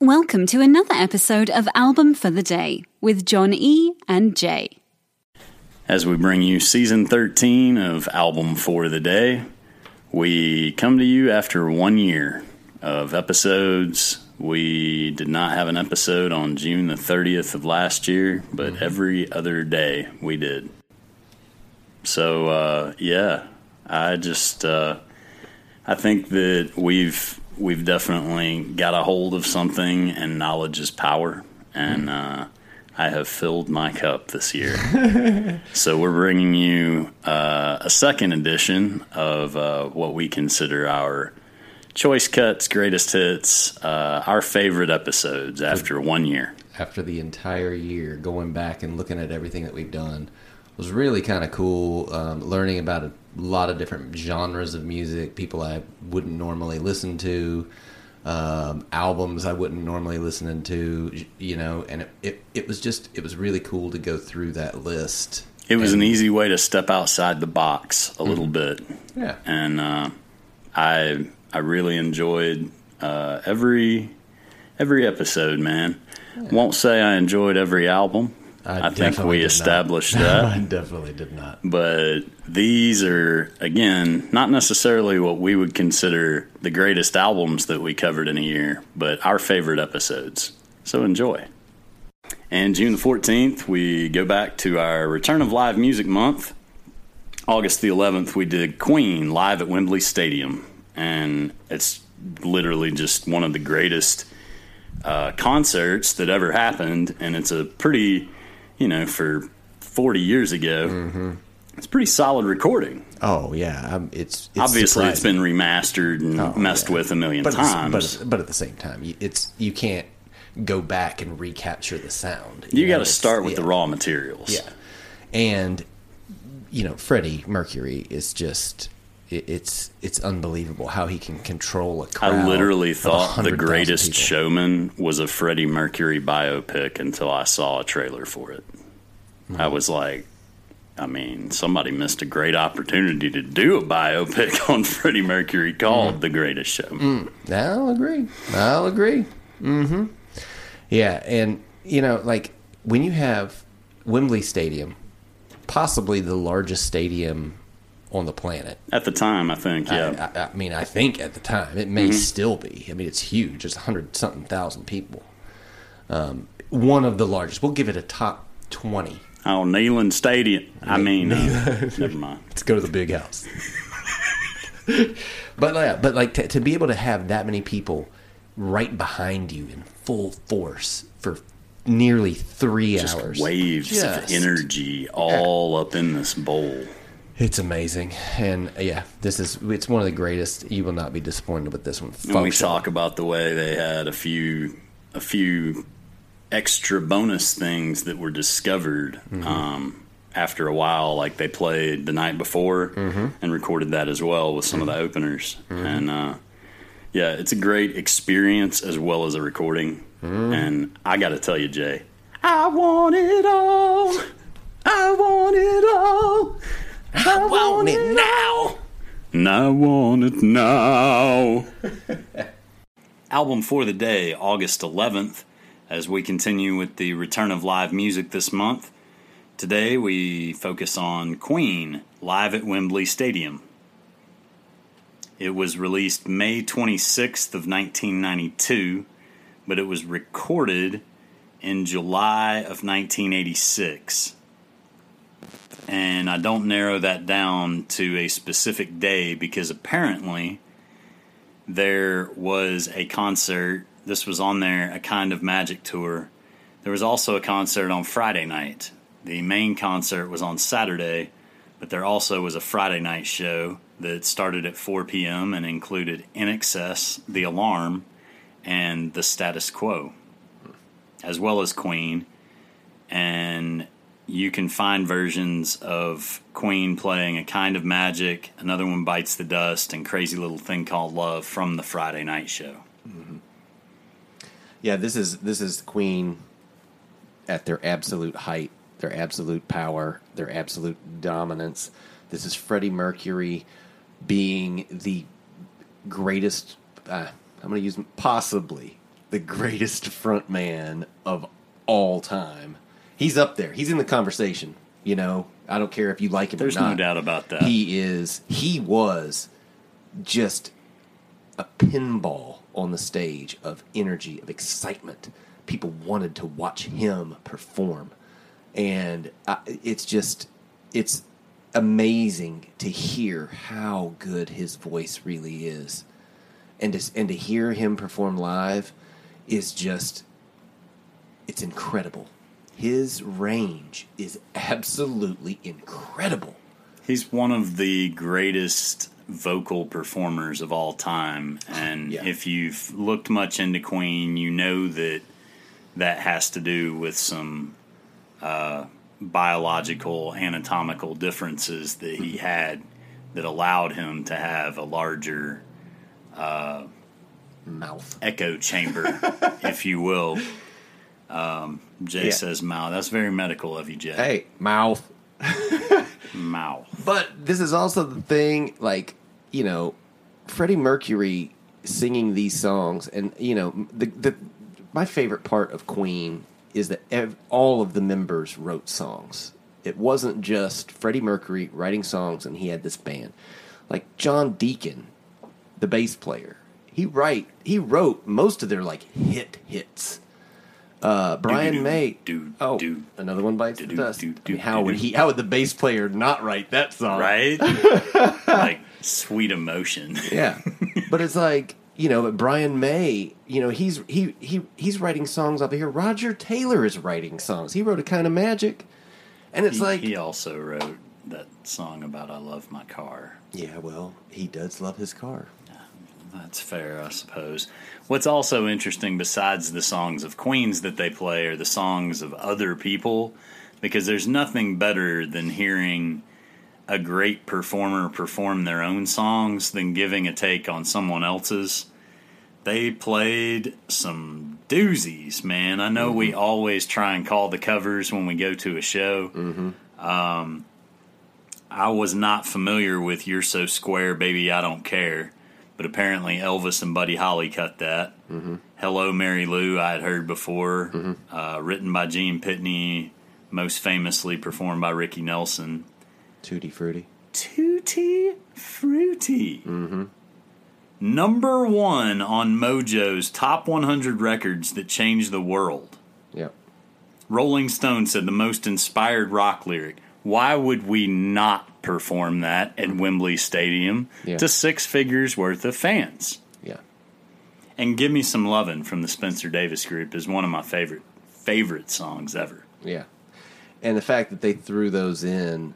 Welcome to another episode of Album for the Day with John E. and Jay. As we bring you season 13 of Album for the Day, we come to you after one year of episodes. We did not have an episode on June the 30th of last year, but every other day we did. So, uh, yeah, I just, uh, I think that we've we've definitely got a hold of something, and knowledge is power. And uh, I have filled my cup this year. so we're bringing you uh, a second edition of uh, what we consider our choice cuts, greatest hits, uh, our favorite episodes after one year. after the entire year, going back and looking at everything that we've done was really kind of cool. Um, learning about a lot of different genres of music, people I wouldn't normally listen to, um, albums I wouldn't normally listen to, you know, and it, it, it was just, it was really cool to go through that list. It was And- an easy way to step outside the box a little bit. Yeah. and uh, I I really enjoyed uh, every every episode. Man, won't say I enjoyed every album. I, think we established not. established I definitely did not. but these are again not necessarily what we would consider the greatest albums that we covered in a year, but our favorite episodes. So enjoy. And June the 14th, we go back to our Return of Live Music Month. August the 11th, we did Queen live at Wembley Stadium. And it's literally just one of the greatest uh, concerts that ever happened. And it's a pretty, you know, for 40 years ago, it's a pretty solid recording. Oh yeah, um, it's, it's Obviously, it's been remastered and Oh, messed yeah. with a million but times. But, but at the same time, you- it's you can't go back and recapture the sound. you know, got to start with the raw materials. Yeah, and you know, Freddie Mercury is just it's it's unbelievable how he can control a crowd. I literally thought the greatest showman was a Freddie Mercury biopic until I saw a trailer for it. Hmm. I was like, I mean, somebody missed a great opportunity to do a biopic on Freddie Mercury called Hmm. The Greatest Showman. I'll agree. I'll agree. Mm-hmm. Yeah, and you know, like when you have Wembley Stadium, possibly the largest stadium on the planet. At the time, I think, yeah. I, I, I mean, I think at the time it may still be. I mean, it's huge. It's hundred something thousand people. Um, one of the largest. We'll give it a top twenty. oh, Neyland Stadium. I mean, uh, never mind. Let's go to the big house. but yeah, but like to, to be able to have that many people right behind you in full force for nearly three Just hours, waves of energy all up in this bowl. It's amazing, and uh, yeah, this is it's one of the greatest. You will not be disappointed with this one. And we talk about the way they had a few a few extra bonus things that were discovered um, after a while like they played the night before and recorded that as well with some of the openers. And uh, yeah it's a great experience as well as a recording. And i gotta tell you jay i want it all. I want it all i want it now and i want it now album for the day, August 11th, as we continue with the return of live music this month. Today we focus on Queen live at Wembley Stadium. It was released May 26th of 1992, but it was recorded in July of 1986. And I don't narrow that down to a specific day because apparently there was a concert. This was on there, a kind of magic tour. There was also a concert on Friday night. The main concert was on Saturday, but there also was a Friday night show that started at 4 p.m. and included INXS, The Alarm, and The Status Quo. as well as Queen, and you can find versions of Queen playing a kind of magic, another one bites the dust, and crazy little thing called love from the Friday night show. Yeah, this is this is Queen at their absolute height, their absolute power, their absolute dominance. This is Freddie Mercury being the greatest. Uh, I'm going to use possibly the greatest frontman of all time. He's up there. He's in the conversation. You know, I don't care if you like him There's or not. no doubt about that. He is. He was just a pinball on the stage of energy, of excitement. People wanted to watch him perform, and I, it's just it's amazing to hear how good his voice really is, and to, and to hear him perform live is just it's incredible. His range is absolutely incredible. He's one of the greatest vocal performers of all time. And Yeah. if you've looked much into Queen, you know that that has to do with some uh, biological, anatomical differences that he had that allowed him to have a larger Mouth. echo chamber, if you will. Um, Jay Yeah. says mouth. That's very medical of you, Jay. Hey, mouth. Mouth. But this is also the thing, like, you know, Freddie Mercury singing these songs, and, you know, the, the my favorite part of Queen is that ev- all of the members wrote songs. It wasn't just Freddie Mercury writing songs and he had this band. Like John Deacon, the bass player, he write he wrote most of their like hit hits. Uh, Brian May. do, oh, another one bites the dust. I mean, how would he? How would the bass player not write that song? right? like sweet emotion. Yeah, but it's like you know, but Brian May, you know, he's he he he's writing songs up here. Roger Taylor is writing songs. He wrote a kind of magic, and it's He, like, he also wrote that song about "I love my car." yeah, well, he does love his car. That's fair, I suppose. What's also interesting, besides the songs of Queens that they play, are the songs of other people, because there's nothing better than hearing a great performer perform their own songs than giving a take on someone else's. They played some doozies, man. I know we always try and call the covers when we go to a show. Um, I was not familiar with "You're So Square, Baby, I Don't Care." But apparently Elvis and Buddy Holly cut that. Mm-hmm. Hello, Mary Lou, I had heard before, uh, written by Gene Pitney, most famously performed by Ricky Nelson. Tutti frutti. Tutti Frutti. Mm-hmm. Number one on Mojo's top 100 records that changed the world. Yep. Rolling Stone said the most inspired rock lyric. Why would we not perform that at Wembley Stadium Yeah. to six figures worth of fans? Yeah. And Give Me Some Lovin' from the Spencer Davis Group is one of my favorite favorite songs ever. Yeah, and the fact that they threw those in,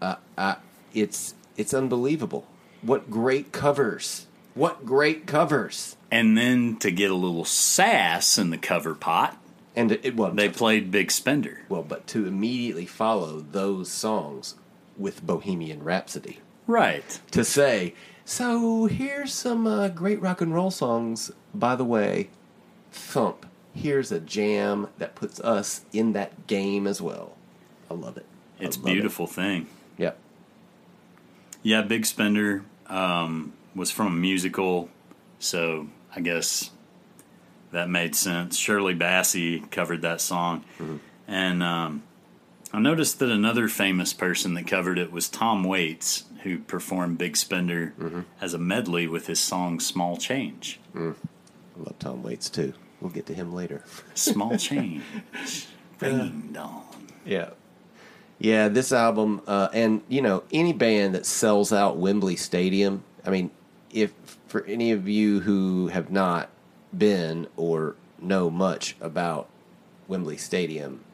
uh, uh, it's it's unbelievable. What great covers! What great covers! And then to get a little sass in the cover pot, And it well, they played Big Spender. well, but to immediately follow those songs with Bohemian Rhapsody Right. to say, so here's some uh, great rock and roll songs. By the way, thump. Here's a jam that puts us in that game as well. I love it. I It's a love it. beautiful thing. Yep. Yeah, Big Spender um, was from a musical, so I guess that made sense. Shirley Bassey covered that song. And um, I noticed that another famous person that covered it was Tom Waits, who performed Big Spender as a medley with his song Small Change. I love Tom Waits too. We'll get to him later. Small Change. Ring dong. Yeah. Yeah, this album, uh, and you know, any band that sells out Wembley Stadium. I mean, if for any of you who have not been or know much about Wembley Stadium,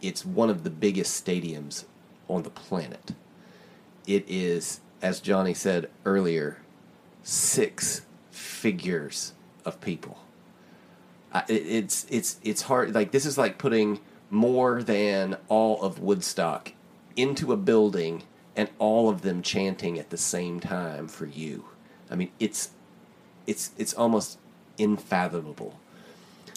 it's one of the biggest stadiums on the planet. It is, as Johnny said earlier, six figures of people. It's it's it's hard. Like this is like putting more than all of Woodstock into a building and all of them chanting at the same time for you. I mean, it's it's it's almost unfathomable.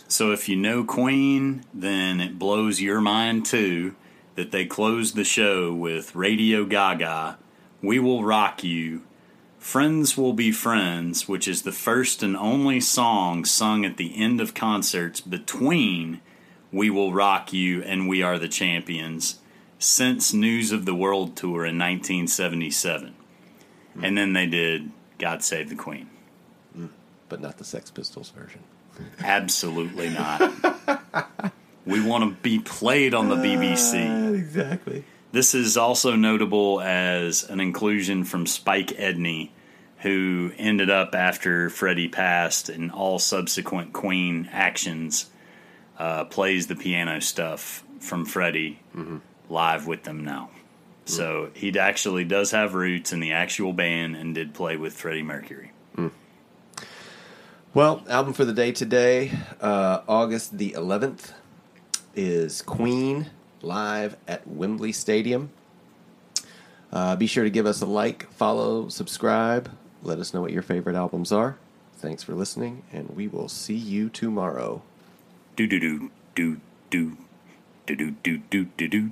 So if you know Queen, then it blows your mind too that they closed the show with Radio Gaga, We Will Rock You, Friends Will Be Friends, which is the first and only song sung at the end of concerts between We Will Rock You and We Are the Champions since News of the World Tour in 1977. And then they did God Save the Queen. But not the Sex Pistols version. Absolutely not. we want to be played on the BBC. Exactly. This is also notable as an inclusion from Spike Edney, who ended up after Freddie passed and all subsequent Queen actions, uh, plays the piano stuff from Freddie live with them now. So he actually does have roots in the actual band and did play with Freddie Mercury. Well, album for the day today, uh, August the 11th, is Queen live at Wembley Stadium. Uh, be sure to give us a like, follow, subscribe. Let us know what your favorite albums are. Thanks for listening, and we will see you tomorrow. Do do do do do do do do do do do.